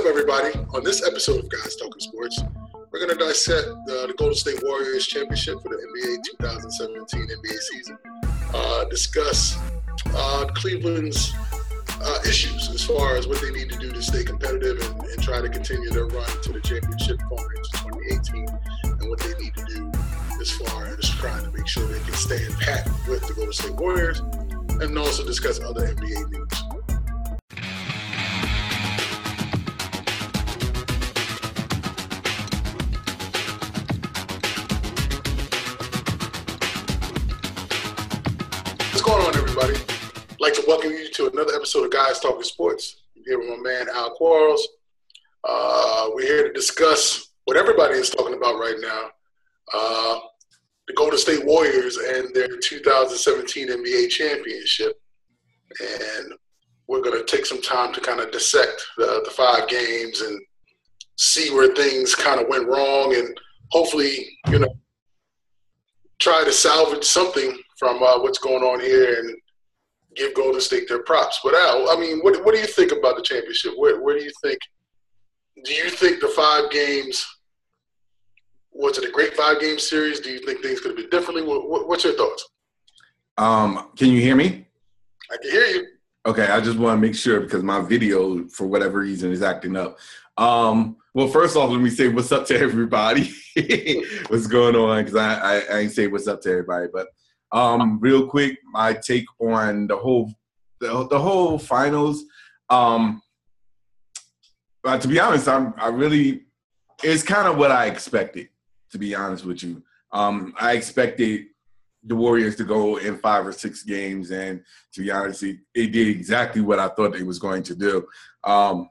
up, everybody? On this episode of Guys Talking Sports, we're going to dissect uh, the Golden State Warriors championship for the NBA 2017 NBA season, uh, discuss uh, Cleveland's uh, issues as far as what they need to do to stay competitive and, and try to continue their run to the championship going into 2018, and what they need to do as far as trying to make sure they can stay in pat with the Golden State Warriors, and also discuss other NBA news. Another episode of Guys Talking Sports. I'm here with my man Al Quarles. Uh, we're here to discuss what everybody is talking about right now uh, the Golden State Warriors and their 2017 NBA championship. And we're going to take some time to kind of dissect the, the five games and see where things kind of went wrong and hopefully, you know, try to salvage something from uh, what's going on here and give Golden State their props. But Al, I mean, what what do you think about the championship? Where where do you think? Do you think the five games was it a great five game series? Do you think things could have been differently? What, what's your thoughts? Um, can you hear me? I can hear you. Okay, I just want to make sure because my video, for whatever reason, is acting up. Um, well, first off, let me say what's up to everybody. what's going on? Because I, I, I ain't say what's up to everybody, but um, real quick, my take on the whole the, the whole finals. Um, to be honest, I'm I really it's kind of what I expected. To be honest with you, um, I expected the Warriors to go in five or six games, and to be honest, it, it did exactly what I thought they was going to do. Um,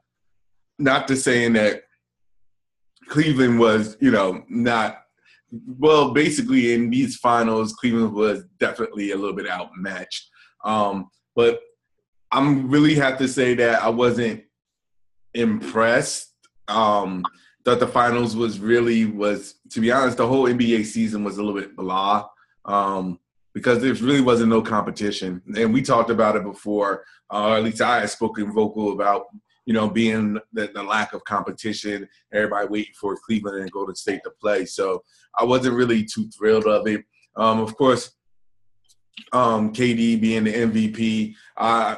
not to saying that Cleveland was, you know, not well, basically in these finals, Cleveland was definitely a little bit outmatched. Um, but I'm really have to say that I wasn't impressed. Um, that the finals was really was to be honest, the whole NBA season was a little bit blah. Um, because there really wasn't no competition. And we talked about it before, uh, at least I had spoken vocal about you know, being the, the, lack of competition, everybody waiting for Cleveland and Golden State to play. So I wasn't really too thrilled of it. Um, of course, um, KD being the MVP, uh,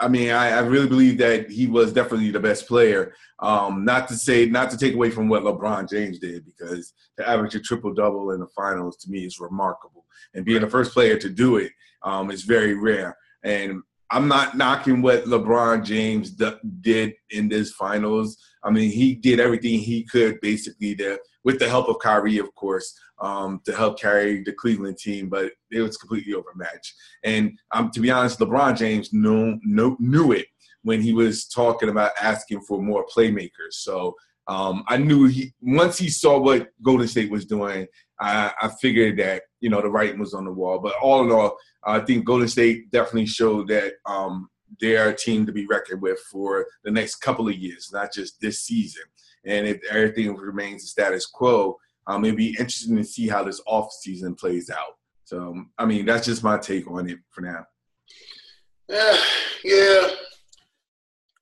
I mean, I, I, really believe that he was definitely the best player. Um, not to say, not to take away from what LeBron James did, because to average a triple double in the finals to me is remarkable, and being the first player to do it um, is very rare. And I'm not knocking what LeBron James d- did in this finals. I mean, he did everything he could basically to, with the help of Kyrie, of course, um, to help carry the Cleveland team, but it was completely overmatched. And um, to be honest, LeBron James knew, knew, knew it when he was talking about asking for more playmakers. So um, I knew he once he saw what Golden State was doing, I, I figured that you know the writing was on the wall. But all in all, I think Golden State definitely showed that um, they're a team to be reckoned with for the next couple of years, not just this season. And if everything remains the status quo, um, it'd be interesting to see how this off season plays out. So, I mean, that's just my take on it for now. Yeah, yeah.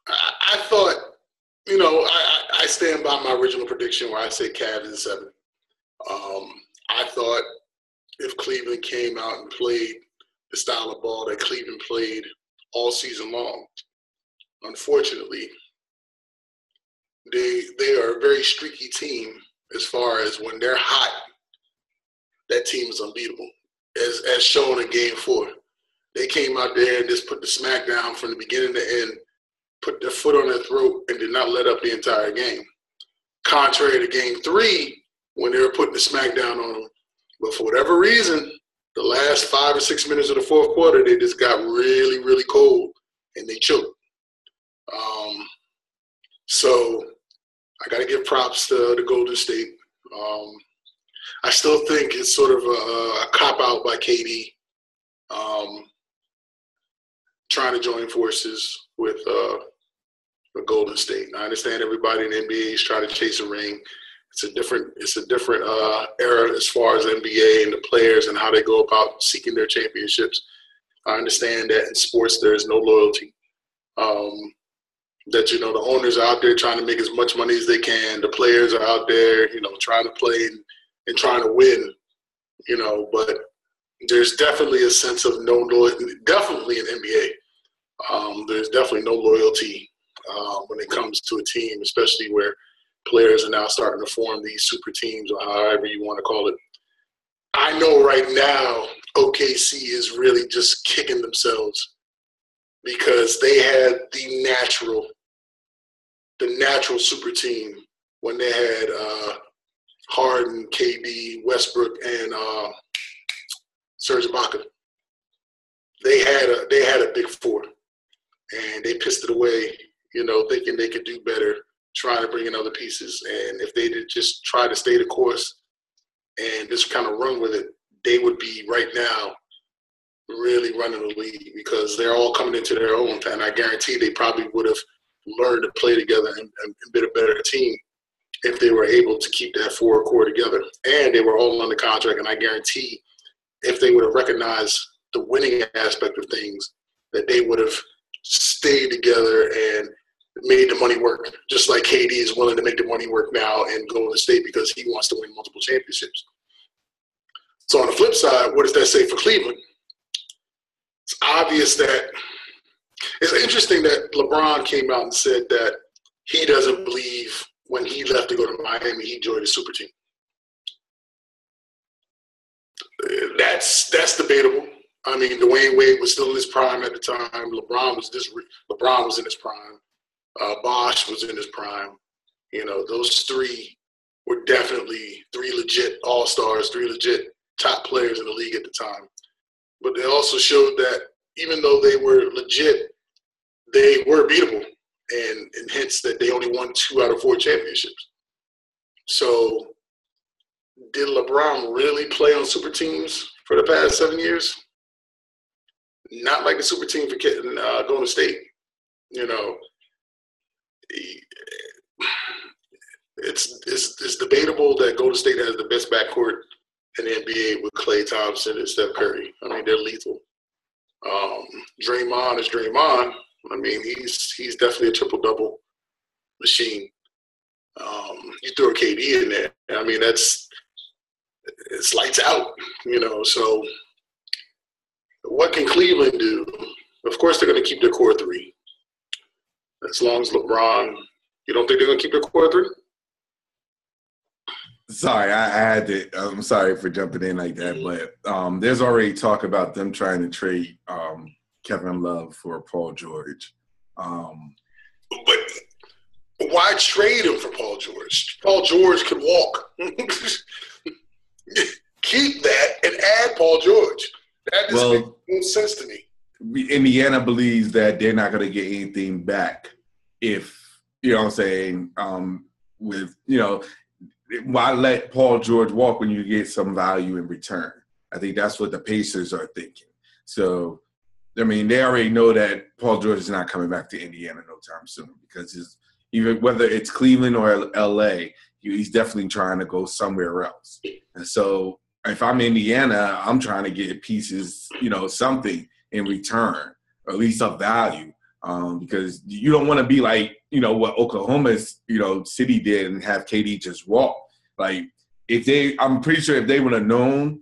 I, I thought, you know, I, I stand by my original prediction where I said Cavs in seven. Um, I thought if Cleveland came out and played the style of ball that Cleveland played all season long. Unfortunately, they they are a very streaky team as far as when they're hot, that team is unbeatable. As as shown in game four. They came out there and just put the smack down from the beginning to end, put their foot on their throat, and did not let up the entire game. Contrary to game three, when they were putting the smackdown on them. But for whatever reason, the last five or six minutes of the fourth quarter, they just got really, really cold and they choked. Um, so I got to give props to the Golden State. Um, I still think it's sort of a, a cop out by KD um, trying to join forces with uh, the Golden State. I understand everybody in the NBA is trying to chase a ring it's a different it's a different uh, era as far as NBA and the players and how they go about seeking their championships. I understand that in sports there is no loyalty, um, that you know the owners are out there trying to make as much money as they can. The players are out there, you know, trying to play and, and trying to win. You know, but there's definitely a sense of no loyalty. Definitely in NBA, um, there's definitely no loyalty uh, when it comes to a team, especially where players are now starting to form these super teams or however you want to call it. I know right now OKC is really just kicking themselves because they had the natural the natural super team when they had uh, Harden, KD, Westbrook, and uh, Serge Ibaka. They had a they had a big four, and they pissed it away. You know, thinking they could do better, trying to bring in other pieces. And if they did just try to stay the course and just kind of run with it, they would be right now really running the league because they're all coming into their own. And I guarantee they probably would have learned to play together and, and been a better team if they were able to keep that four core together. And they were all under contract, and I guarantee if they would have recognized the winning aspect of things, that they would have stayed together and made the money work. Just like KD is willing to make the money work now and go to the state because he wants to win multiple championships. So on the flip side, what does that say for Cleveland? It's obvious that it's interesting that LeBron came out and said that he doesn't believe when he left to go to Miami, he joined a super team. That's that's debatable. I mean, Dwyane Wade was still in his prime at the time. LeBron was this. LeBron was in his prime. Uh, Bosh was in his prime. You know, those three were definitely three legit all stars, three legit top players in the league at the time. But they also showed that even though they were legit, they were beatable, and, and hence that they only won two out of four championships. So, did LeBron really play on super teams for the past seven years? Not like the super team for uh, Golden State. You know, it's, it's it's debatable that Golden State has the best backcourt in the NBA with Klay Thompson and Steph Curry. I mean, they're lethal. Um, Draymond is Draymond, I mean, he's he's definitely a triple double machine. Um, you throw a KD in there, I mean, that's it's lights out, you know. So, what can Cleveland do? Of course, they're going to keep their core three. As long as LeBron, you don't think they're going to keep their core three? Sorry, I, I had to. I'm sorry for jumping in like that, but um, there's already talk about them trying to trade um, Kevin Love for Paul George. Um, but why trade him for Paul George? Paul George can walk. Keep that and add Paul George. That doesn't well, make no sense to me. Indiana believes that they're not going to get anything back if you know what I'm saying. Um, with you know, why let Paul George walk when you get some value in return? I think that's what the Pacers are thinking. So I mean, they already know that Paul George is not coming back to Indiana no time soon because his, even whether it's Cleveland or L.A., he's definitely trying to go somewhere else. And so, if I'm Indiana, I'm trying to get pieces, you know, something in return, or at least of value, um, because you don't want to be like, you know, what Oklahoma's, you know, City did and have KD just walk. Like, if they, I'm pretty sure if they would have known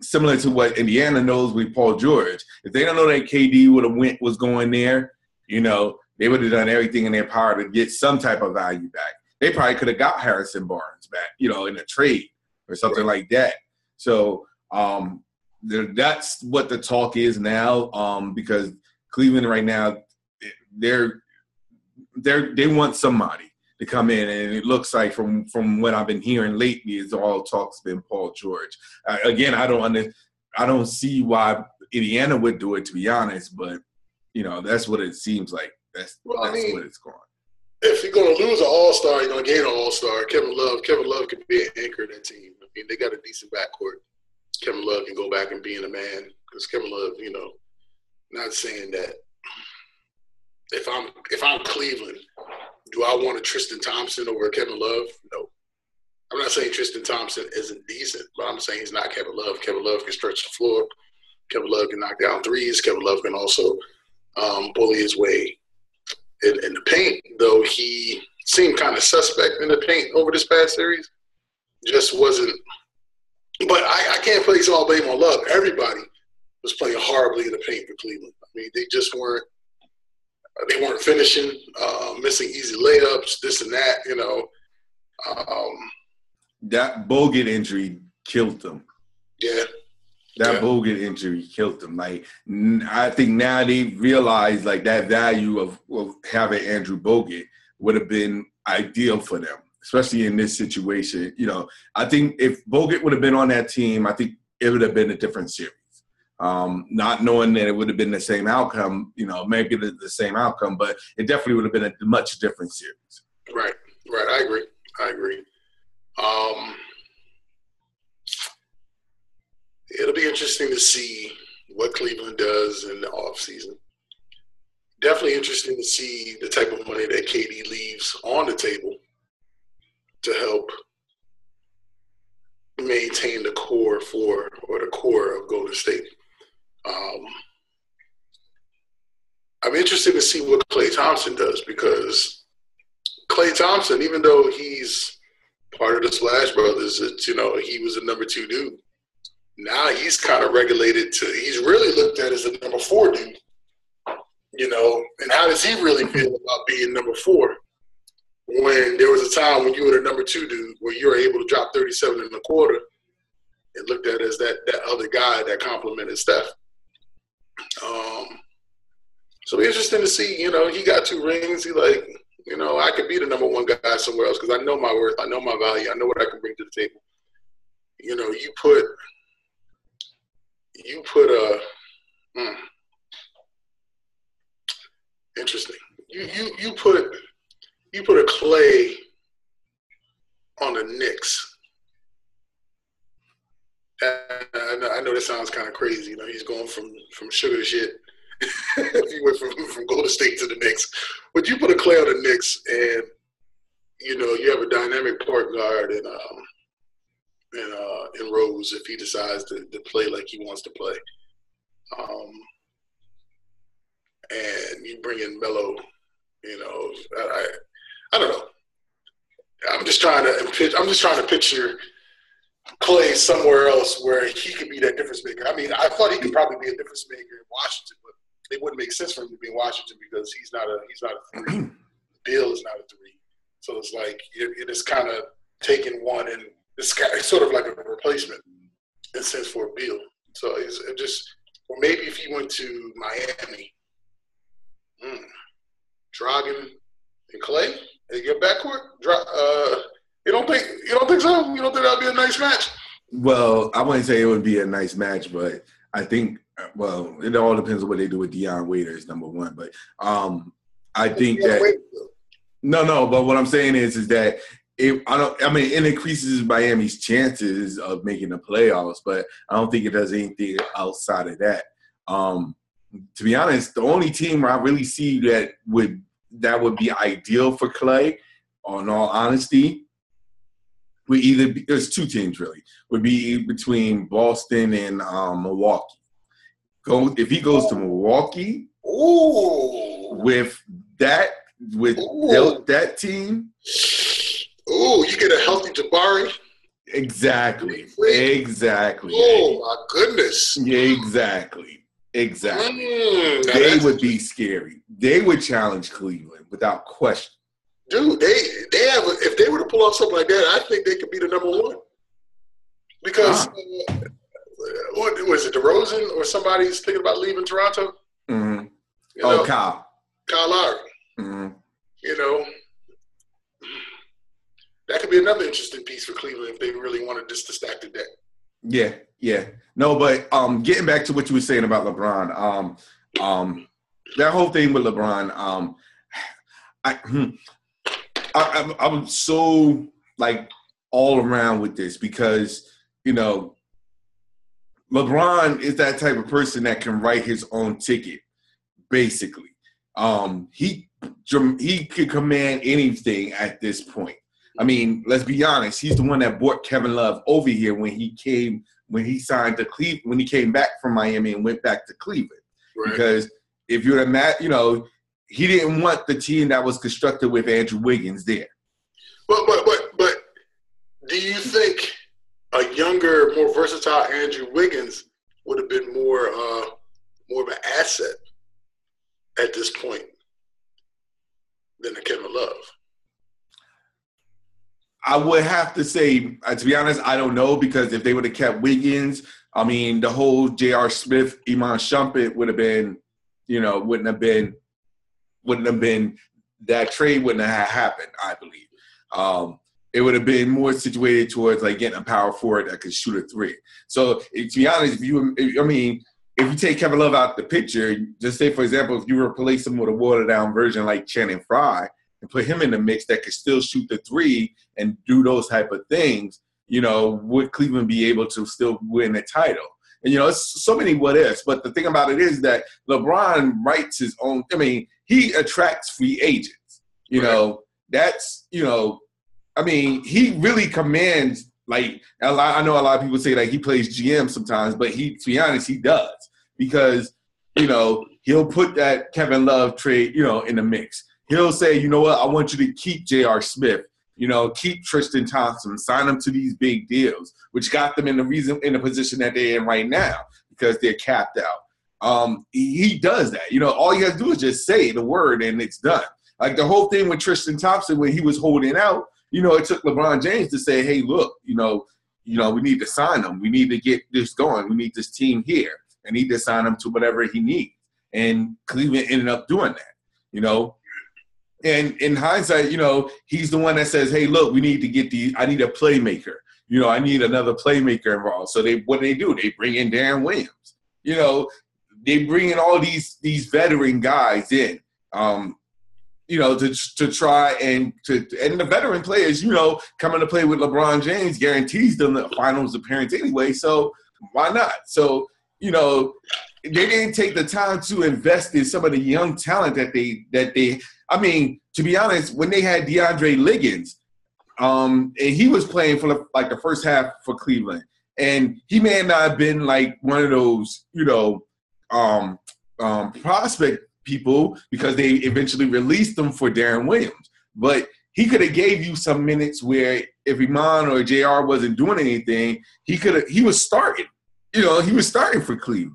similar to what Indiana knows with Paul George. If they don't know that KD would have went was going there, you know, they would have done everything in their power to get some type of value back. They probably could have got Harrison Barnes back, you know, in a trade or something right. like that. So um, that's what the talk is now um, because Cleveland right now they're they're they want somebody to come in, and it looks like from from what I've been hearing lately, is all talks been Paul George. Uh, again, I don't under, I don't see why Indiana would do it to be honest, but you know that's what it seems like. That's well, that's I mean, what it's going. If you're going to lose an All Star, you're going to gain an All Star. Kevin Love, Kevin Love could be an anchor in that team. I mean, they got a decent backcourt. Kevin Love can go back and being a man because Kevin Love, you know, not saying that if I'm if I'm Cleveland do I want a Tristan Thompson over Kevin Love? No. I'm not saying Tristan Thompson isn't decent, but I'm saying he's not Kevin Love. Kevin Love can stretch the floor. Kevin Love can knock down threes. Kevin Love can also um, bully his way in, in the paint, though he seemed kind of suspect in the paint over this past series. Just wasn't. But I, I can't place all blame on Love. Everybody was playing horribly in the paint for Cleveland. I mean, they just weren't. They weren't finishing, uh, missing easy layups, this and that. You know, um, that Bogut injury killed them. Yeah, that Yeah. Bogut injury killed them. Like n- I think now they realize like that value of, of having Andrew Bogut would have been ideal for them, especially in this situation. You know, I think if Bogut would have been on that team, I think it would have been a different series. Um, not knowing that it would have been the same outcome, you know, maybe the, the same outcome, but it definitely would have been a much different series. right, right. I agree. I agree. Um, it'll be interesting to see what Cleveland does in the offseason. Definitely interesting to see the type of money that KD leaves on the table to help maintain the core for or the core of Golden State. Um, I'm interested to see what Klay Thompson does because Klay Thompson, even though he's part of the Splash Brothers, it's, you know, he was a number two dude. Now he's kind of regulated to, he's really looked at as a number four dude. You know, and how does he really feel about being number four? When there was a time when you were the number two dude where you were able to drop 37 in a quarter and looked at as that, that other guy that complimented Steph. Um, so interesting to see, you know, he got two rings. He like, you know, I could be the number one guy somewhere else because I know my worth, I know my value, I know what I can bring to the table. You know, you put, you put a, hmm, interesting. You you you put you put a Klay on the Knicks. And I know, that sounds kind of crazy. You know, he's going from from sugar to shit. he went from from Golden State to the Knicks. But you put a Klay on the Knicks, and you know you have a dynamic point guard in um in uh in Rose if he decides to, to play like he wants to play. Um, and you bring in Melo. You know, I, I don't know. I'm just trying to. I'm just trying to picture Klay somewhere else where he could be that difference maker. I mean, I thought he could probably be a difference maker in Washington, but it wouldn't make sense for him to be in Washington because he's not a he's not a three. Beal is not a three, so it's like it, it is kind of taking one and it's, it's sort of like a replacement in a sense for Beal. So it's it just or maybe if he went to Miami, mm, Dragic and Klay your backcourt. Dra- Uh, you don't think you don't think so? You don't think that'd be a nice match? Well, I wouldn't say it would be a nice match, but I think well, it all depends on what they do with Dion Waiters, number one. But um, I think that no, no. But what I'm saying is, is that it, I don't. I mean, it increases Miami's chances of making the playoffs, but I don't think it does anything outside of that. Um, to be honest, the only team I really see that would that would be ideal for Klay, on all honesty, would either be, there's two teams really would be between Boston and um, Milwaukee. Go if he goes to Milwaukee Ooh, with that with Ooh. that team, ooh, you get a healthy Jabari. exactly, exactly, Oh my goodness. yeah, exactly, exactly. Mm, They would be scary. They would challenge Cleveland without question. dude. They they have a, if they were to pull off something like that, I think they could be the number one. Because Ah. uh, what was it, DeRozan or somebody's thinking about leaving Toronto? hmm You Oh, know, Kyle. Kyle Lowry. hmm you know, that could be another interesting piece for Cleveland if they really wanted just to stack the deck. Yeah, yeah. No, but um, getting back to what you were saying about LeBron, um, um, that whole thing with LeBron, um, I, hmm, I, I'm, I'm so like all around with this because you know, LeBron is that type of person that can write his own ticket, basically. Um, he he could command anything at this point. I mean, let's be honest. He's the one that brought Kevin Love over here when he came when he signed to Cleveland when he came back from Miami and went back to Cleveland. Right. Because if you're a mat, you know, he didn't want the team that was constructed with Andrew Wiggins there. But but but but do you think a younger, more versatile Andrew Wiggins would have been more uh, more of an asset at this point than a Kevin Love? I would have to say, uh, to be honest, I don't know because if they would have kept Wiggins, I mean, the whole J.R. Smith, Iman Shumpert would have been, you know, wouldn't have been, wouldn't have been that trade wouldn't have happened. I believe um, it would have been more situated towards like getting a power forward that could shoot a three. So to be honest, if you, if, I mean, if you take Kevin Love out the picture, just say for example, if you replace him with a watered down version like Channing Frye, and put him in the mix that could still shoot the three and do those type of things, you know, would Cleveland be able to still win the title? And you know, it's so many what ifs. But the thing about it is that LeBron writes his own. I mean, he attracts free agents. You right. know, that's you know, I mean, he really commands. Like lot, I know a lot of people say like he plays GM sometimes, but he, to be honest, he does because you know he'll put that Kevin Love trade, you know, in the mix he'll say, you know what, I want you to keep J.R. Smith, you know, keep Tristan Thompson, sign them to these big deals, which got them in the reason in the position that they're in right now because they're capped out. Um, he does that. You know, all you have to do is just say the word and it's done. Like the whole thing with Tristan Thompson when he was holding out, you know, it took LeBron James to say, hey, look, you know, you know, we need to sign him. We need to get this going. We need this team here. And he to sign him to whatever he needs. And Cleveland ended up doing that. You know, and in hindsight, you know, he's the one that says, "Hey, look, we need to get the. I need a playmaker. You know, I need another playmaker involved." So they, what they do? They bring in Deron Williams. You know, they bring in all these these veteran guys in. Um, you know, to to try and to and the veteran players, you know, coming to play with LeBron James guarantees them the finals appearance anyway. So why not? So you know, they didn't take the time to invest in some of the young talent that they that they I mean, to be honest, when they had DeAndre Liggins, um, and he was playing for like the first half for Cleveland, and he may not have been like one of those, you know, um, um, prospect people because they eventually released them for Deron Williams. But he could have gave you some minutes where if Iman or J.R. wasn't doing anything, he could have he was starting. You know, he was starting for Cleveland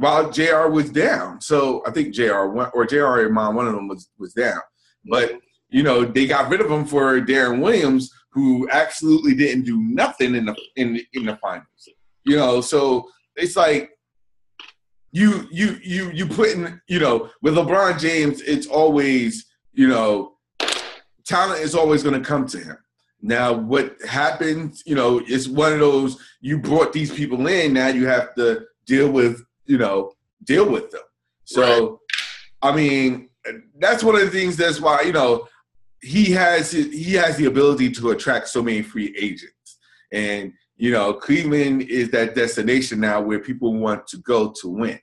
while J.R. was down. So I think J.R. or J.R. or Iman, one of them was was down. But you know they got rid of him for Deron Williams, who absolutely didn't do nothing in the in in the finals. You know, so it's like you you you you put in you know with LeBron James, it's always you know talent is always going to come to him. Now, what happens, you know, it's one of those you brought these people in. Now you have to deal with you know, deal with them. So, right. I mean, that's one of the things. That's why you know he has he has the ability to attract so many free agents, and you know, Cleveland is that destination now where people want to go to win.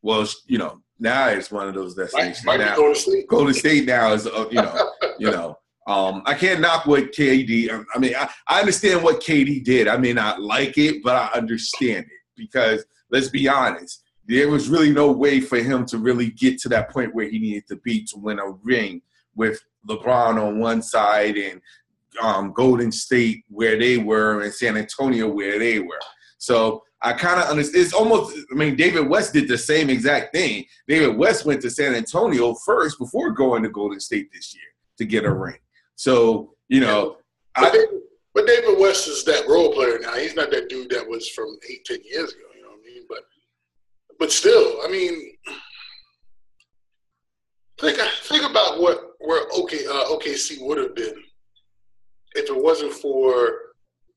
Well, you know, now it's one of those destinations. Might, might now, Golden State. Golden State now is uh, you know, you know. Um, I can't knock what KD. I mean, I, I understand what KD did. I may not like it, but I understand it because let's be honest there was really no way for him to really get to that point where he needed to be to win a ring with LeBron on one side and um, Golden State where they were and San Antonio where they were. So I kind of understand. It's almost. I mean, David West did the same exact thing. David West went to San Antonio first before going to Golden State this year to get a ring. So you know, but, I, David, but David West is that role player now. He's not that dude that was from eight, ten years ago but still, I mean, think think about what where OK uh, OKC would have been if it wasn't for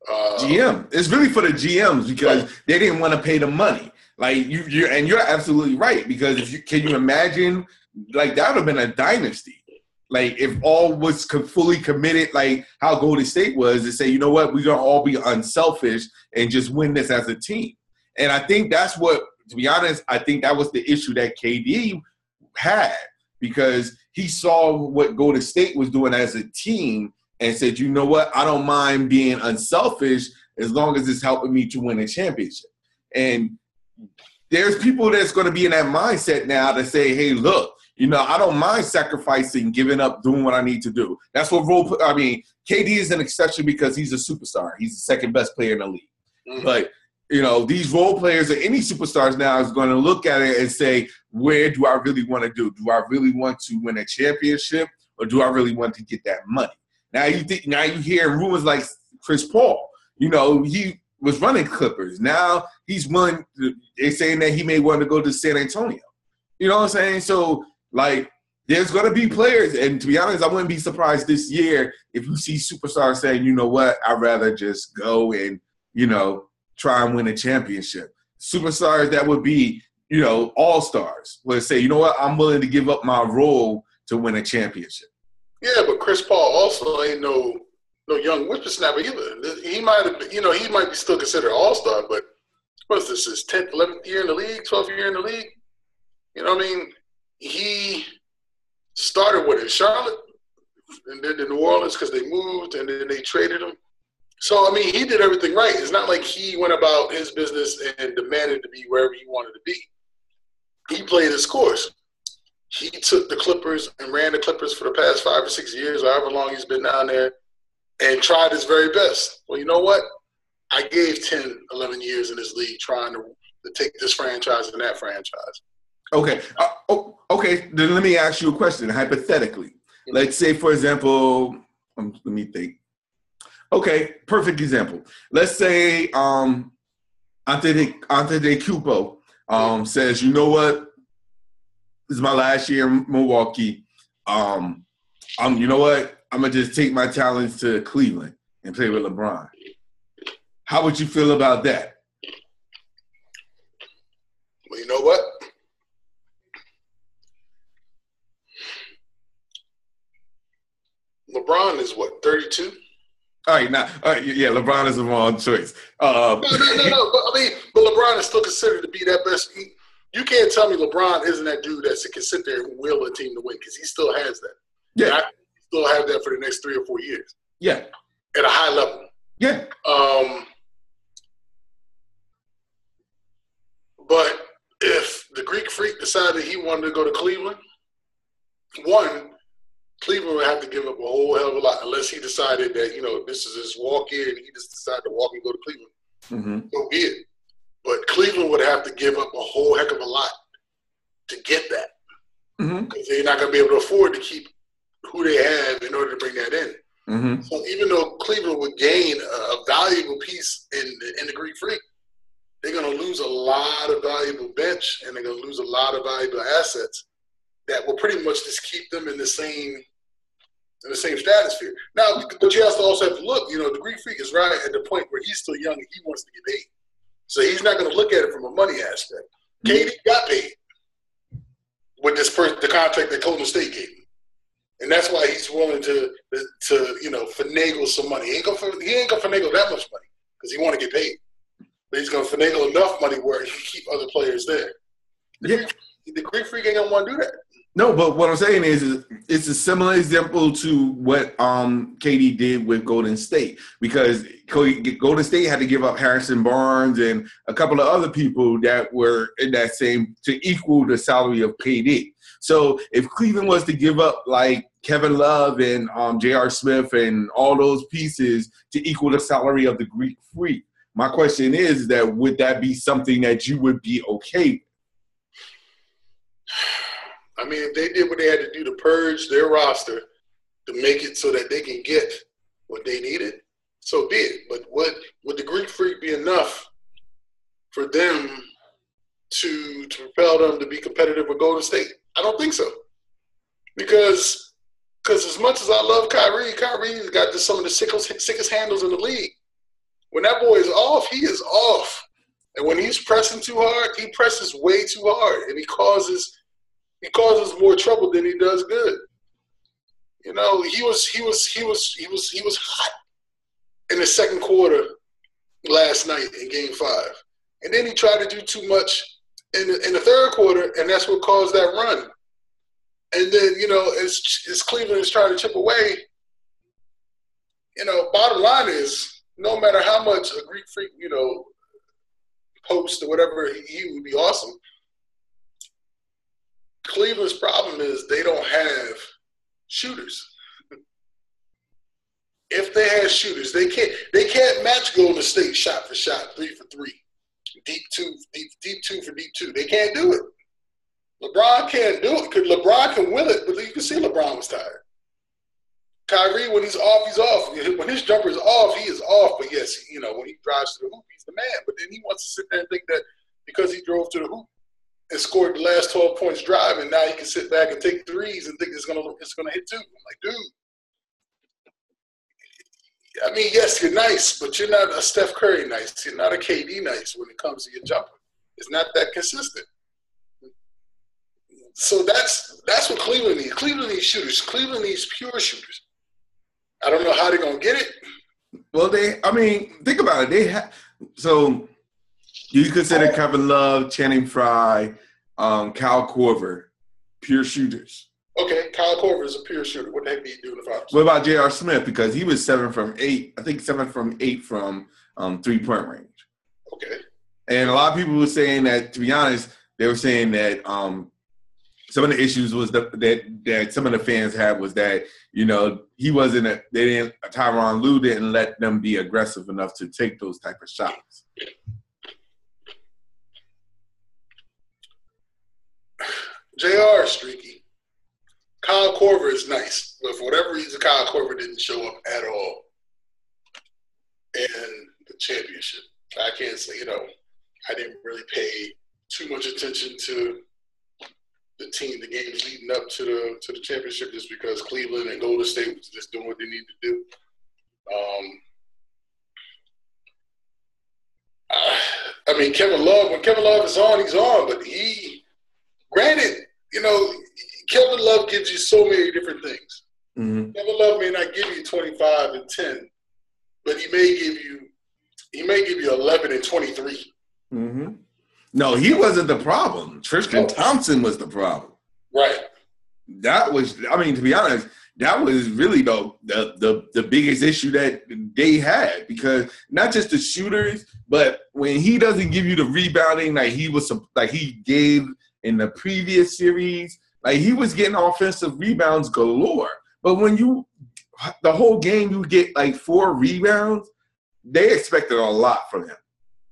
uh, GM. It's really for the GMs because right. they didn't want to pay the money. Like you, you, and you're absolutely right because if you can you imagine, like that would have been a dynasty. Like if all was fully committed, like how Golden State was, to say, you know what, we're gonna all be unselfish and just win this as a team. And I think that's what to be honest, I think that was the issue that KD had because he saw what Golden State was doing as a team and said, you know what, I don't mind being unselfish as long as it's helping me to win a championship. And there's people that's going to be in that mindset now to say, hey, look, You know, I don't mind sacrificing, giving up, doing what I need to do. That's what role. I mean, KD is an exception because he's a superstar. He's the second best player in the league. Mm-hmm. But you know, these role players or any superstars now is going to look at it and say, where do I really want to do? Do I really want to win a championship or do I really want to get that money? Now you think now you hear rumors like Chris Paul. You know, he was running Clippers. Now he's willing. To, they're saying that he may want to go to San Antonio. You know what I'm saying? So like, there's going to be players, and to be honest, I wouldn't be surprised this year if you see superstars saying, you know what, I'd rather just go and you know try and win a championship. Superstars that would be, you know, all stars would say, you know what, I'm willing to give up my role to win a championship. Yeah, but Chris Paul also ain't no no young whippersnapper either. He might have, you know, he might be still considered all star, but what's this? His tenth, eleventh year in the league, twelfth year in the league. You know what I mean? He started with in Charlotte, and then to New Orleans because they moved, and then they traded him. So I mean, he did everything right. It's not like he went about his business and demanded to be wherever he wanted to be. He played his course. He took the Clippers and ran the Clippers for the past five or six years, however long he's been down there, and tried his very best. Well, you know what? I gave 10, 11 years in this league trying to, to take this franchise and that franchise. Okay. Uh, oh, okay. Then let me ask you a question. Hypothetically, mm-hmm. let's say, for example, um, let me think. Okay, perfect example. Let's say um, Ante de, Ante de Cupo um, says, you know what? This is my last year in Milwaukee. Um, um, you know what? I'm gonna just take my talents to Cleveland and play with LeBron. How would you feel about that? Well, you know what? LeBron is what, 32? All right, now, all right, yeah, LeBron is the wrong choice. Um, no, no, no, no. But I mean, but LeBron is still considered to be that best. He, you can't tell me LeBron isn't that dude that can sit there and will a team to win because he still has that. Yeah, I still have that for the next three or four years. Yeah, at a high level. Yeah. Um, but if the Greek Freak decided he wanted to go to Cleveland, one, Cleveland would have to give up a whole hell of a lot unless he decided that you know this is his walk in and he just decided to walk and go to Cleveland. Mm-hmm. So be it. But Cleveland would have to give up a whole heck of a lot to get that because mm-hmm. they're not going to be able to afford to keep who they have in order to bring that in. Mm-hmm. So even though Cleveland would gain a, valuable piece in the, in the Greek Freak, they're going to lose a lot of valuable bench and they're going to lose a lot of valuable assets that will pretty much just keep them in the same in the same stratosphere. Now, but you have to also have to look. You know, the Greek Freak is right at the point where he's still young and he wants to get paid, so he's not going to look at it from a money aspect. KD got paid with this the contract that Golden State gave him, and that's why he's willing to to you know finagle some money. He ain't gonna he ain't gonna finagle that much money because he want to get paid, but he's gonna finagle enough money where he can keep other players there. The, yeah. Greek, the Greek Freak ain't gonna want to do that. No, but what I'm saying is, is it's a similar example to what um, KD did with Golden State because Golden State had to give up Harrison Barnes and a couple of other people that were in that same to equal the salary of KD. So if Cleveland was to give up like Kevin Love and um, J.R. Smith and all those pieces to equal the salary of the Greek Freak, my question is that would that be something that you would be okay with? I mean, they did what they had to do to purge their roster to make it so that they can get what they needed, so be it. But would would the Greek Freak be enough for them to to propel them to be competitive with Golden State? I don't think so. Because because as much as I love Kyrie, Kyrie's got just some of the sickest, sickest handles in the league. When that boy is off, he is off. And when he's pressing too hard, he presses way too hard, and he causes he causes more trouble than he does good. You know, he was he was he was he was he was hot in the second quarter last night in Game Five, and then he tried to do too much in the, in the third quarter, and that's what caused that run. And then you know, as as Cleveland is trying to chip away, you know, bottom line is no matter how much a Greek freak, you know, post or whatever, he, he would be awesome Cleveland's problem is they don't have shooters. If they had shooters, they can't they can't match Golden State shot for shot, three for three, deep two, deep deep two for deep two. They can't do it. LeBron can't do it because LeBron can will it, but you can see LeBron was tired. Kyrie, when he's off, he's off. When his jumper is off, he is off. But yes, you know, when he drives to the hoop, he's the man. But then he wants to sit there and think that because he drove to the hoop and scored the last 12 points driving, now he can sit back and take threes and think it's gonna it's gonna hit two. I'm like, dude. I mean, yes, you're nice, but you're not a Steph Curry nice. You're not a KD nice when it comes to your jumper. It's not that consistent. So that's that's what Cleveland needs. Cleveland needs shooters. Cleveland needs pure shooters. I don't know how they're gonna get it. Well, they. I mean, think about it. They have so you consider Kevin Love, Channing Frye, um, Kyle Korver, pure shooters. Okay, Kyle Korver is a pure shooter. What the heck did he do in the finals? What about J.R. Smith? Because he was seven from eight. I think seven from eight from um, three point range. Okay. And a lot of people were saying that. To be honest, they were saying that um, some of the issues was the, that that some of the fans had was that you know he wasn't a, they didn't Tyronn Lue didn't let them be aggressive enough to take those type of shots. J.R. is streaky. Kyle Korver is nice, but for whatever reason, Kyle Korver didn't show up at all in the championship. I can't say you know I didn't really pay too much attention to the team, the games leading up to the to the championship, just because Cleveland and Golden State was just doing what they needed to do. Um, I, I mean, Kevin Love. When Kevin Love is on, he's on. But he, granted, you know, Kevin Love gives you so many different things. Mm-hmm. Kevin Love may not give you twenty five and ten, but he may give you he may give you eleven and twenty three. Mm-hmm. No, he wasn't the problem. Tristan Oh. Thompson was the problem. Right. That was, I mean, to be honest, that was really the, the the the biggest issue that they had because not just the shooters, but when he doesn't give you the rebounding like he was like he gave in the previous series, like he was getting offensive rebounds galore. But when you the whole game you get like four rebounds, they expected a lot from him.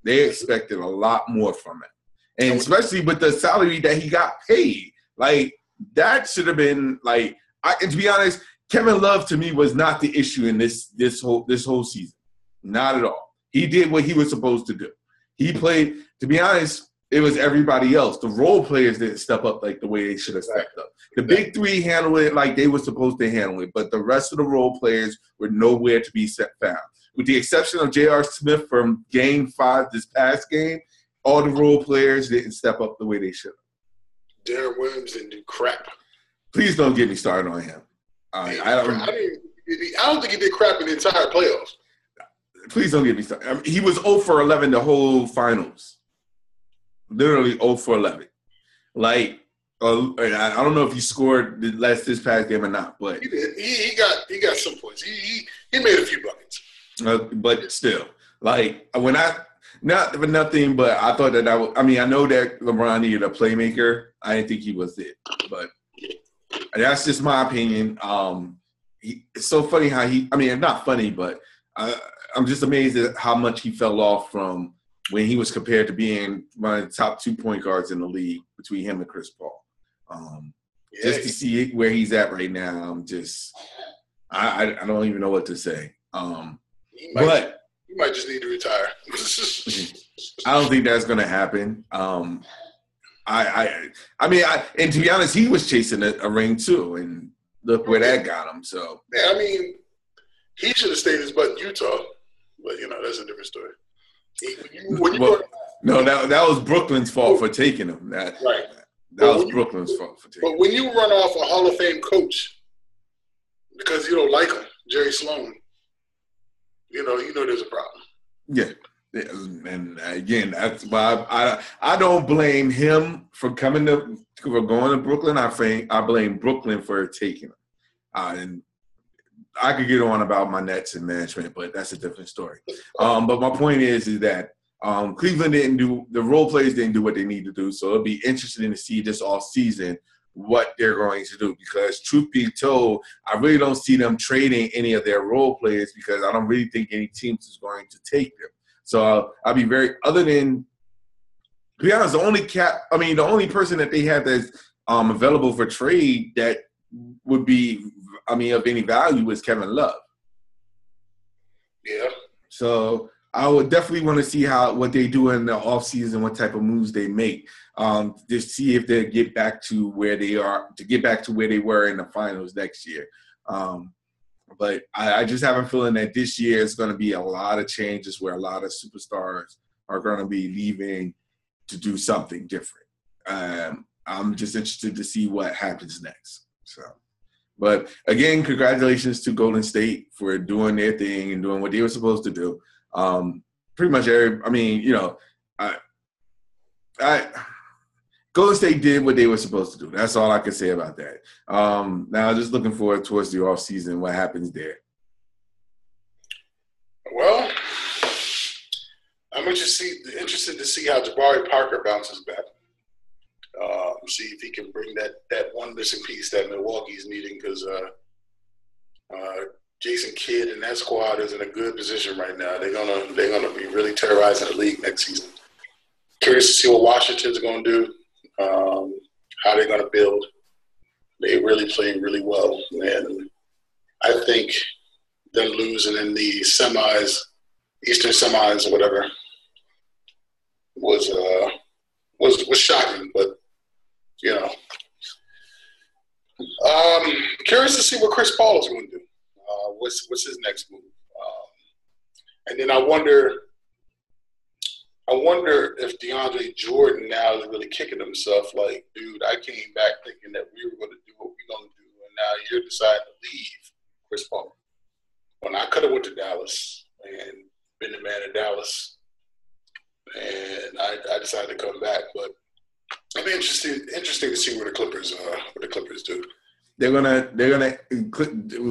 They expected a lot more from him. And especially with the salary that he got paid. Like that should have been like I and to be honest, Kevin Love to me was not the issue in this this whole this whole season. Not at all. He did what he was supposed to do. He played, to be honest, it was everybody else. The role players didn't step up like the way they should have stepped up. The big three handled it like they were supposed to handle it, but the rest of the role players were nowhere to be set found. With the exception of J.R. Smith from game five this past game, all the role players didn't step up the way they should have. Deron Williams didn't do crap. Please don't get me started on him. I, I don't. I, I don't think he did crap in the entire playoffs. Please don't get me started. I mean, he was 0 for 11 the whole finals. Literally 0 for 11. Like, uh, I don't know if he scored the last this past game or not, but He. He, he got he got some points. He, he he made a few buckets. uh, but still, like when I not for nothing, but I thought that I I mean, I know that LeBron needed a playmaker. I didn't think he was it, but that's just my opinion. Um, he, it's so funny how he. I mean, not funny, but I, I'm just amazed at how much he fell off from when he was compared to being one of the top two point guards in the league between him and Chris Paul. Um, Yeah, just to see where he's at right now, I'm just, I, I, I don't even know what to say. Um, he might, but he might just need to retire. I don't think that's going to happen. Um, I, I, I mean, I, and to be honest, he was chasing a, a ring too, and look where that got him. So yeah, I mean, he should have stayed his butt in Utah, but you know that's a different story. You, Well, no, that that was Brooklyn's fault for taking him. That right, that was when you- Brooklyn's fault for taking. Him. But when you run off a Hall of Fame coach because you don't like him, Jerry Sloan, you know you know there's a problem. Yeah. Yeah, And again, that's why I, I I don't blame him for coming to for going to Brooklyn. I think I blame Brooklyn for taking him. Uh, and I could get on about my Nets and management, but that's a different story. Um, but my point is, is that um, Cleveland didn't do the role players didn't do what they need to do. So it'll be interesting to see this off season what they're going to do because truth be told, I really don't see them trading any of their role players because I don't really think any teams is going to take them. So uh, I'll be very other than to be honest, the only cap I mean the only person that they have that's um, available for trade that would be I mean of any value is Kevin Love. Yeah. So I would definitely want to see how what they do in the offseason, what type of moves they make, um, to see if they get back to where they are, to get back to where they were in the finals next year. Um, but I, I, just have a feeling that this year is going to be a lot of changes where a lot of superstars are going to be leaving to do something different. Um, I'm just interested to see what happens next. So. But again, congratulations to Golden State for doing their thing and doing what they were supposed to do. Um, pretty much every, I mean, you know, I, I, Golden State did what they were supposed to do. That's all I can say about that. Um, now, just looking forward towards the off season, what happens there. Well, I'm interested, interested to see how Jabari Parker bounces back. Um, see if he can bring that that one missing piece that Milwaukee's needing because uh, uh, Jason Kidd and that squad is in a good position right now. They're gonna they're gonna be really terrorizing the league next season. Curious to see what Washington's gonna do, um, how they're gonna build. They really playing really well, and I think them losing in the semis, Eastern semis or whatever, was uh, was was shocking. But you know, um, curious to see what Chris Paul is going to do. Uh, what's what's his next move? Um, and then I wonder, I wonder if DeAndre Jordan now is really kicking himself. Like, dude, I came back thinking that we were going to do what we're going to do, and now you're deciding to leave Chris Paul. When I could have went to Dallas and been the man in Dallas, and I, I decided to come back, but it'll be interesting interesting to see where the Clippers uh, what the Clippers do they're gonna they're gonna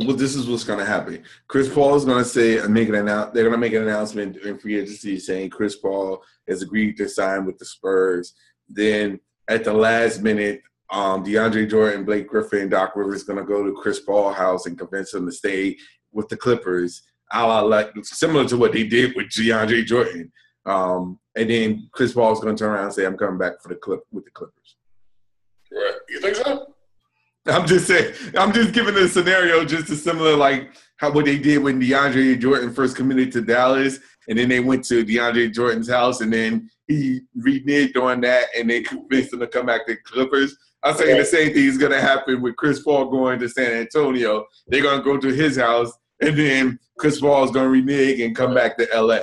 well this is what's gonna happen. Chris Paul is gonna say and make an announce they're gonna make an announcement in free agency saying Chris Paul has agreed to sign with the Spurs. Then at the last minute, um, DeAndre Jordan, Blake Griffin, Doc Rivers gonna go to Chris Paul house and convince him to stay with the Clippers. A la like similar to what they did with DeAndre Jordan. Um, and then Chris Paul's gonna turn around and say, I'm coming back for the clip with the Clippers. Right. You think so? I'm just saying. I'm just giving a scenario, just as similar like how what they did when DeAndre Jordan first committed to Dallas, and then they went to DeAndre Jordan's house, and then he reneged on that, and they convinced him to come back to Clippers. I'm saying the same thing is going to happen with Chris Paul going to San Antonio. They're going to go to his house, and then Chris Paul is going to renege and come back to LA.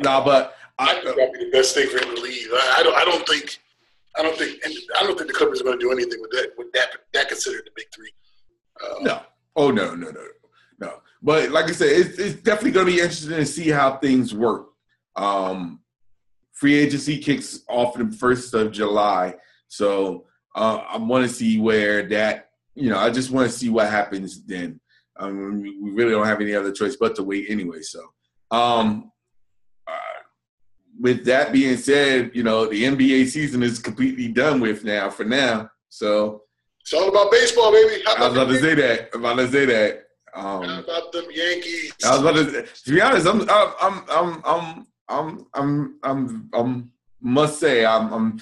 Nah. But I, think that'd be the best thing for him to leave. I, I don't. I don't think I don't think I don't think the Clippers are going to do anything with that. With that, that considered the big three. Uh, no. Oh no, no, no, no. But like I said, it's, it's definitely going to be interesting to see how things work. Um, free agency kicks off the first of July, so uh, I want to see where that. You know, I just want to see what happens then. Um, we really don't have any other choice but to wait anyway. So, um, with that being said, you know, the NBA season is completely done with now for now. So it's all about baseball, baby. About I was about to say that. I'm about to say that. Um, How about them Yankees? I was about to, to be honest. I'm, I'm, I'm, I'm, I'm, I'm, I'm, I'm must say, I'm, I'm.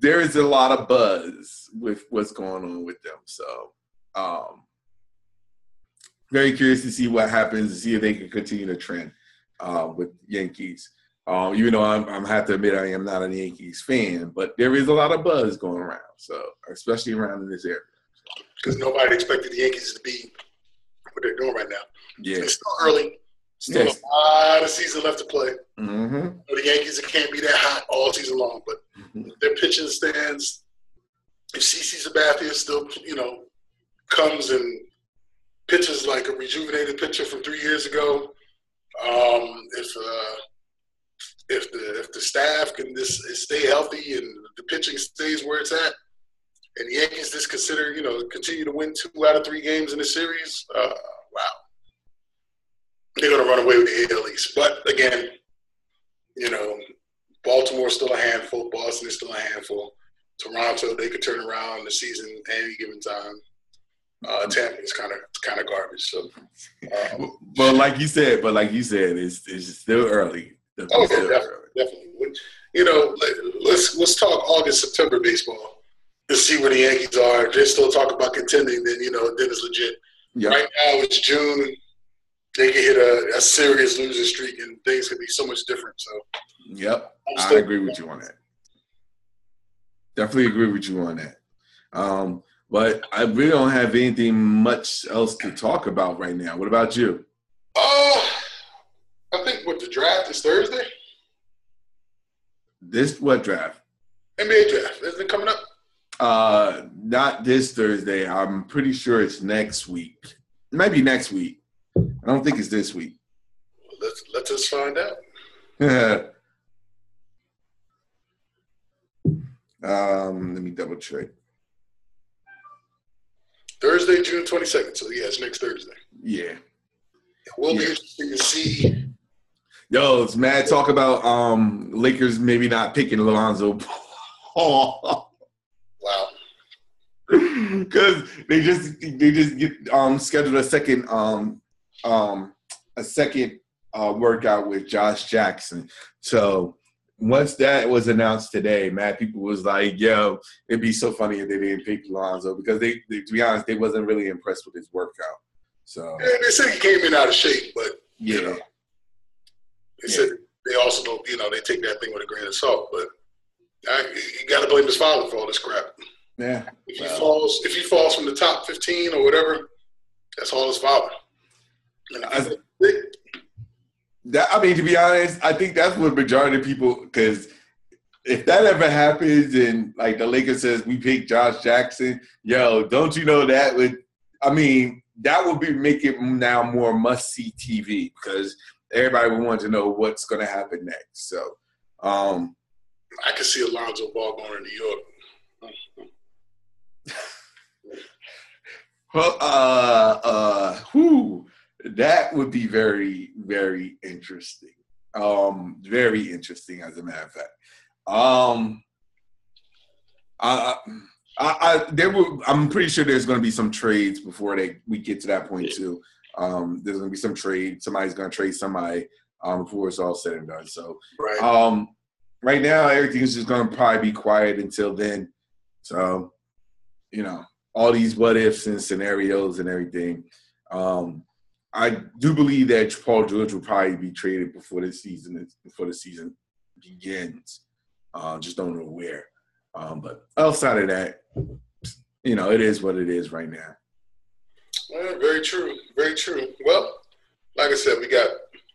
There is a lot of buzz with what's going on with them. So, um, very curious to see what happens and see if they can continue the trend uh, with Yankees. Um, even though I'm, I'm have to admit I am not a Yankees fan, but there is a lot of buzz going around. So especially around in this area. Because nobody expected the Yankees to be what they're doing right now. Yeah, it's still early. Still yes. a lot of season left to play. Mm-hmm. The Yankees can't be that hot all season long, but mm-hmm. their pitching stands. If CC Sabathia still, you know, comes and pitches like a rejuvenated pitcher from three years ago, um, if uh, if the if the staff can just stay healthy and the pitching stays where it's at, and the Yankees just consider you know continue to win two out of three games in the series, uh, wow, they're going to run away with the AL East. But again, you know, Baltimore's still a handful. Boston is still a handful. Toronto, they could turn around the season any given time. Uh, Tampa is kind of kind of garbage. So, um, but like you said, but like you said, it's it's still early. It's oh, yeah, definitely, definitely. You know, let, us let's talk August September baseball to see where the Yankees are. If they still talk about contending, then you know, then it's legit. Yep. Right now it's June. They can hit a, a serious losing streak, and things could be so much different. So, yep, I agree with you on that. Definitely agree with you on that. Um, but I really don't have anything much else to talk about right now. What about you? Uh, I think what the draft is Thursday. This what draft? NBA draft. Isn't it coming up? Uh, not this Thursday. I'm pretty sure it's next week. Maybe next week. I don't think it's this week. Let's let us find out. um, let me double check. Thursday, June 22nd. So, yeah, it's next Thursday. Yeah. It will yeah. be interesting to see. Yo, it's mad talk about um Lakers maybe not picking Alonzo Ball. wow. Because they just they just get um scheduled a second um um a second uh workout with Josh Jackson. So once that was announced today, mad people was like, "Yo, it'd be so funny if they didn't pick Lonzo because they, they to be honest, they wasn't really impressed with his workout." So yeah, they said he came in out of shape, but yeah, you know, they yeah. said they also don't, you know, they take that thing with a grain of salt. But I, you got to blame his father for all this crap. Yeah, if he falls, if he falls from the top fifteen or whatever, that's all his father. And I, that I mean, to be honest, I think that's what majority of people because if that ever happens and like the Lakers says we pick Josh Jackson, yo, don't you know that would I mean that would be making now more must see TV because everybody would want to know what's going to happen next. So, um, I can see Alonzo Ball going to New York. well, uh, uh, whoo, that would be very, very interesting. Um, very interesting, as a matter of fact. Um, I, I, I there will. I'm pretty sure there's going to be some trades before they we get to that point too. Um, there's going to be some trade. Somebody's going to trade somebody um, before it's all said and done. So, right, um, right now everything's just going to probably be quiet until then. So, you know, all these what ifs and scenarios and everything. Um, I do believe that Paul George will probably be traded before the season before the season begins. Uh, just don't know where. Um, but outside of that, you know, it is what it is right now. Well, very true. Very true. Well, like I said, we got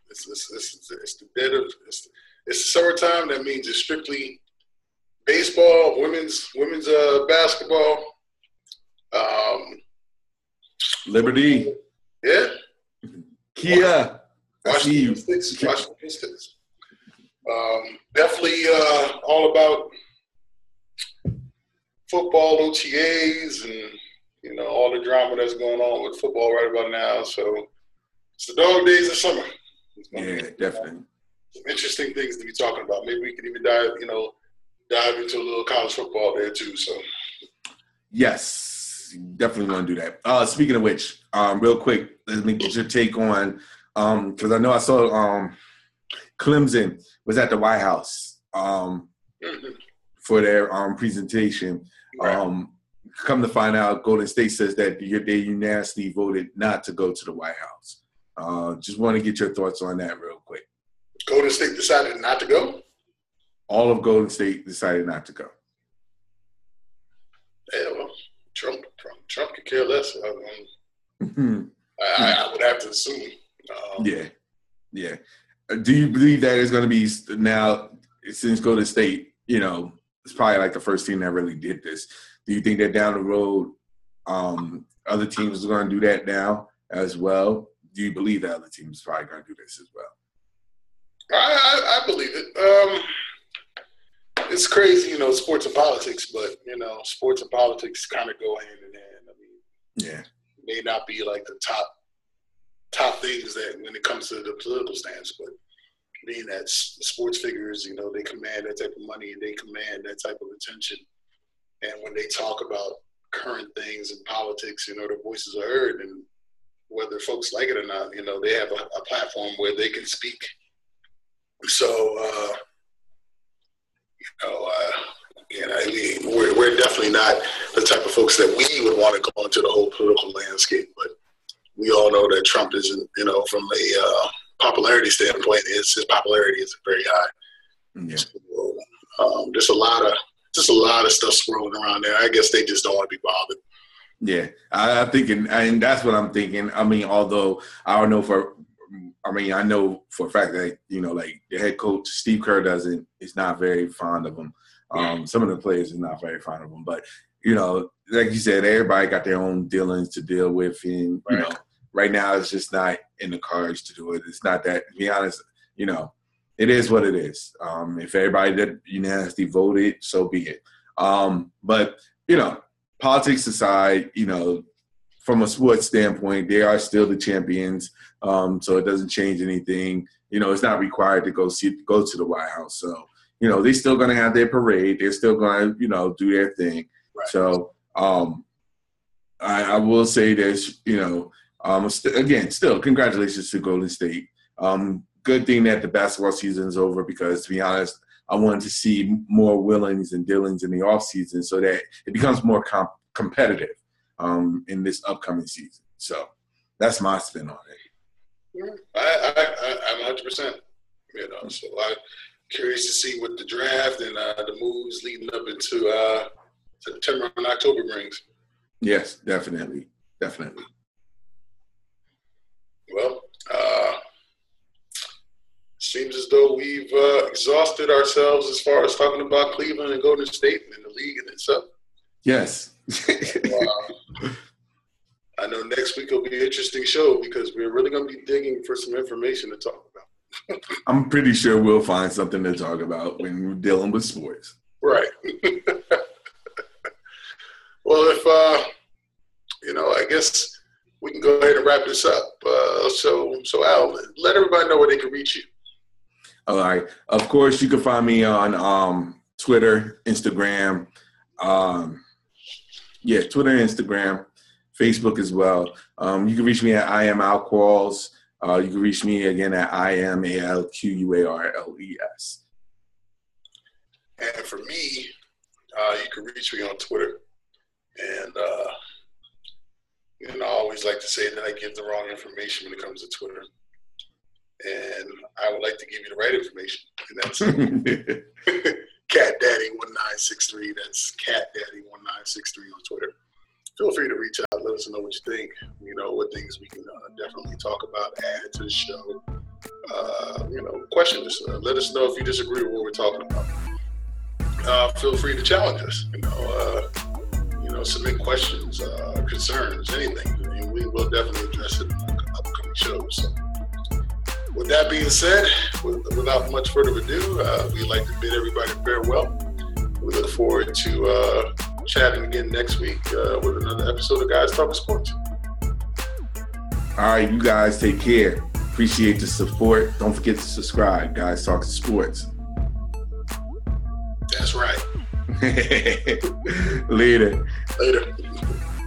it's, it's, it's, it's the dead of it's, it's the summertime. That means it's strictly baseball, women's women's uh, basketball. Um, Liberty. Yeah, Kia. Washington Mystics. Washington Mystics. Um, definitely uh, all about football OTAs and you know all the drama that's going on with football right about now. So it's the dog days of summer. Yeah, definitely. Some interesting things to be talking about. Maybe we could even dive, you know, dive into a little college football there too. So yes, definitely want to do that. Uh, speaking of which, um, real quick, let me get your take on because um, I know I saw um, Clemson was at the White House um, mm-hmm. for their um, presentation. Right. Um, come to find out, Golden State says that the year they unanimously voted not to go to the White House. Uh, just want to get your thoughts on that real quick. Golden State decided not to go. All of Golden State decided not to go. Yeah, well, Trump, Trump, Trump could care less. Um, I, I, would have to assume. Um, yeah, yeah. Uh, do you believe that is going to be now since Golden State? You know, it's probably like the first team that really did this. Do you think that down the road, um, other teams are going to do that now as well? Do you believe that other teams are probably going to do this as well? I, I, I believe it. Um, it's crazy, you know, sports and politics, but you know, sports and politics kind of go hand in hand. I mean, yeah, may not be like the top top things that when it comes to the political stance, but being that sports figures, you know, they command that type of money and they command that type of attention. And when they talk about current things and politics, you know, their voices are heard. And whether folks like it or not, you know, they have a, a platform where they can speak. So, uh, you know, uh, you know, I mean, we're, we're definitely not the type of folks that we would want to go into the whole political landscape. But we all know that Trump isn't, you know, from a uh, popularity standpoint, his, his popularity is very high. Yeah. So, um, just a lot of just a lot of stuff swirling around there. I guess they just don't want to be bothered. Yeah, I, I think, and, and that's what I'm thinking. I mean, although I don't know for, I mean, I know for a fact that you know, like the head coach Steve Kerr doesn't is not very fond of him. Um, some of the players is not very fond of him, but you know, like you said, everybody got their own dealings to deal with, and you know, right now it's just not in the cards to do it. It's not that. To be honest, you know, it is what it is. Um, if everybody that unanimously voted, so be it. Um, but you know, politics aside, you know, from a sports standpoint, they are still the champions. Um, so it doesn't change anything. You know, it's not required to go see go to the White House. So you know, they're still going to have their parade. They're still going to you know do their thing. Right. So um, I, I, will say this. You know, um, st- again, still congratulations to Golden State. Um, good thing that the basketball season is over because, to be honest, I wanted to see more willings and dealings in the off season so that it becomes more comp- competitive um, in this upcoming season. So that's my spin on it. I, I, I, am 100. percent You know, so I'm curious to see what the draft and uh, the moves leading up into uh, September and October brings. Yes, definitely, definitely. Well, uh, seems as though we've uh, exhausted ourselves as far as talking about Cleveland and Golden State and the league and itself. Yes. uh, I know next week will be an interesting show because we're really going to be digging for some information to talk about. I'm pretty sure we'll find something to talk about when we're dealing with sports. Right. well, if uh, you know, I guess we can go ahead and wrap this up. Uh, so, so Al, let everybody know where they can reach you. All right. Of course, you can find me on um, Twitter, Instagram. Um, yeah, Twitter, Instagram, Facebook as well. Um, you can reach me at I am Al Quarles. Uh, you can reach me again at I am A L Q U A R L E S. And for me, uh, you can reach me on Twitter. And, uh, and I always like to say that I give the wrong information when it comes to Twitter and I would like to give you the right information. And that's Cat Daddy one nine six three. That's Cat Daddy one nine six three on Twitter. Feel free to reach out. Let us know what you think. You know what things we can uh, definitely talk about, add to the show. Uh, you know, questions. Uh, let us know if you disagree with what we're talking about. Uh, feel free to challenge us. You know, uh, you know, submit questions, uh, concerns, anything. I mean, we will definitely address it in upcoming shows. So with that being said, without much further ado, uh, we'd like to bid everybody farewell. We look forward to uh, chatting again next week uh, with another episode of Guys Talking Sports. All right, you guys take care. Appreciate the support. Don't forget to subscribe, Guys Talking Sports. That's right. Later. Later.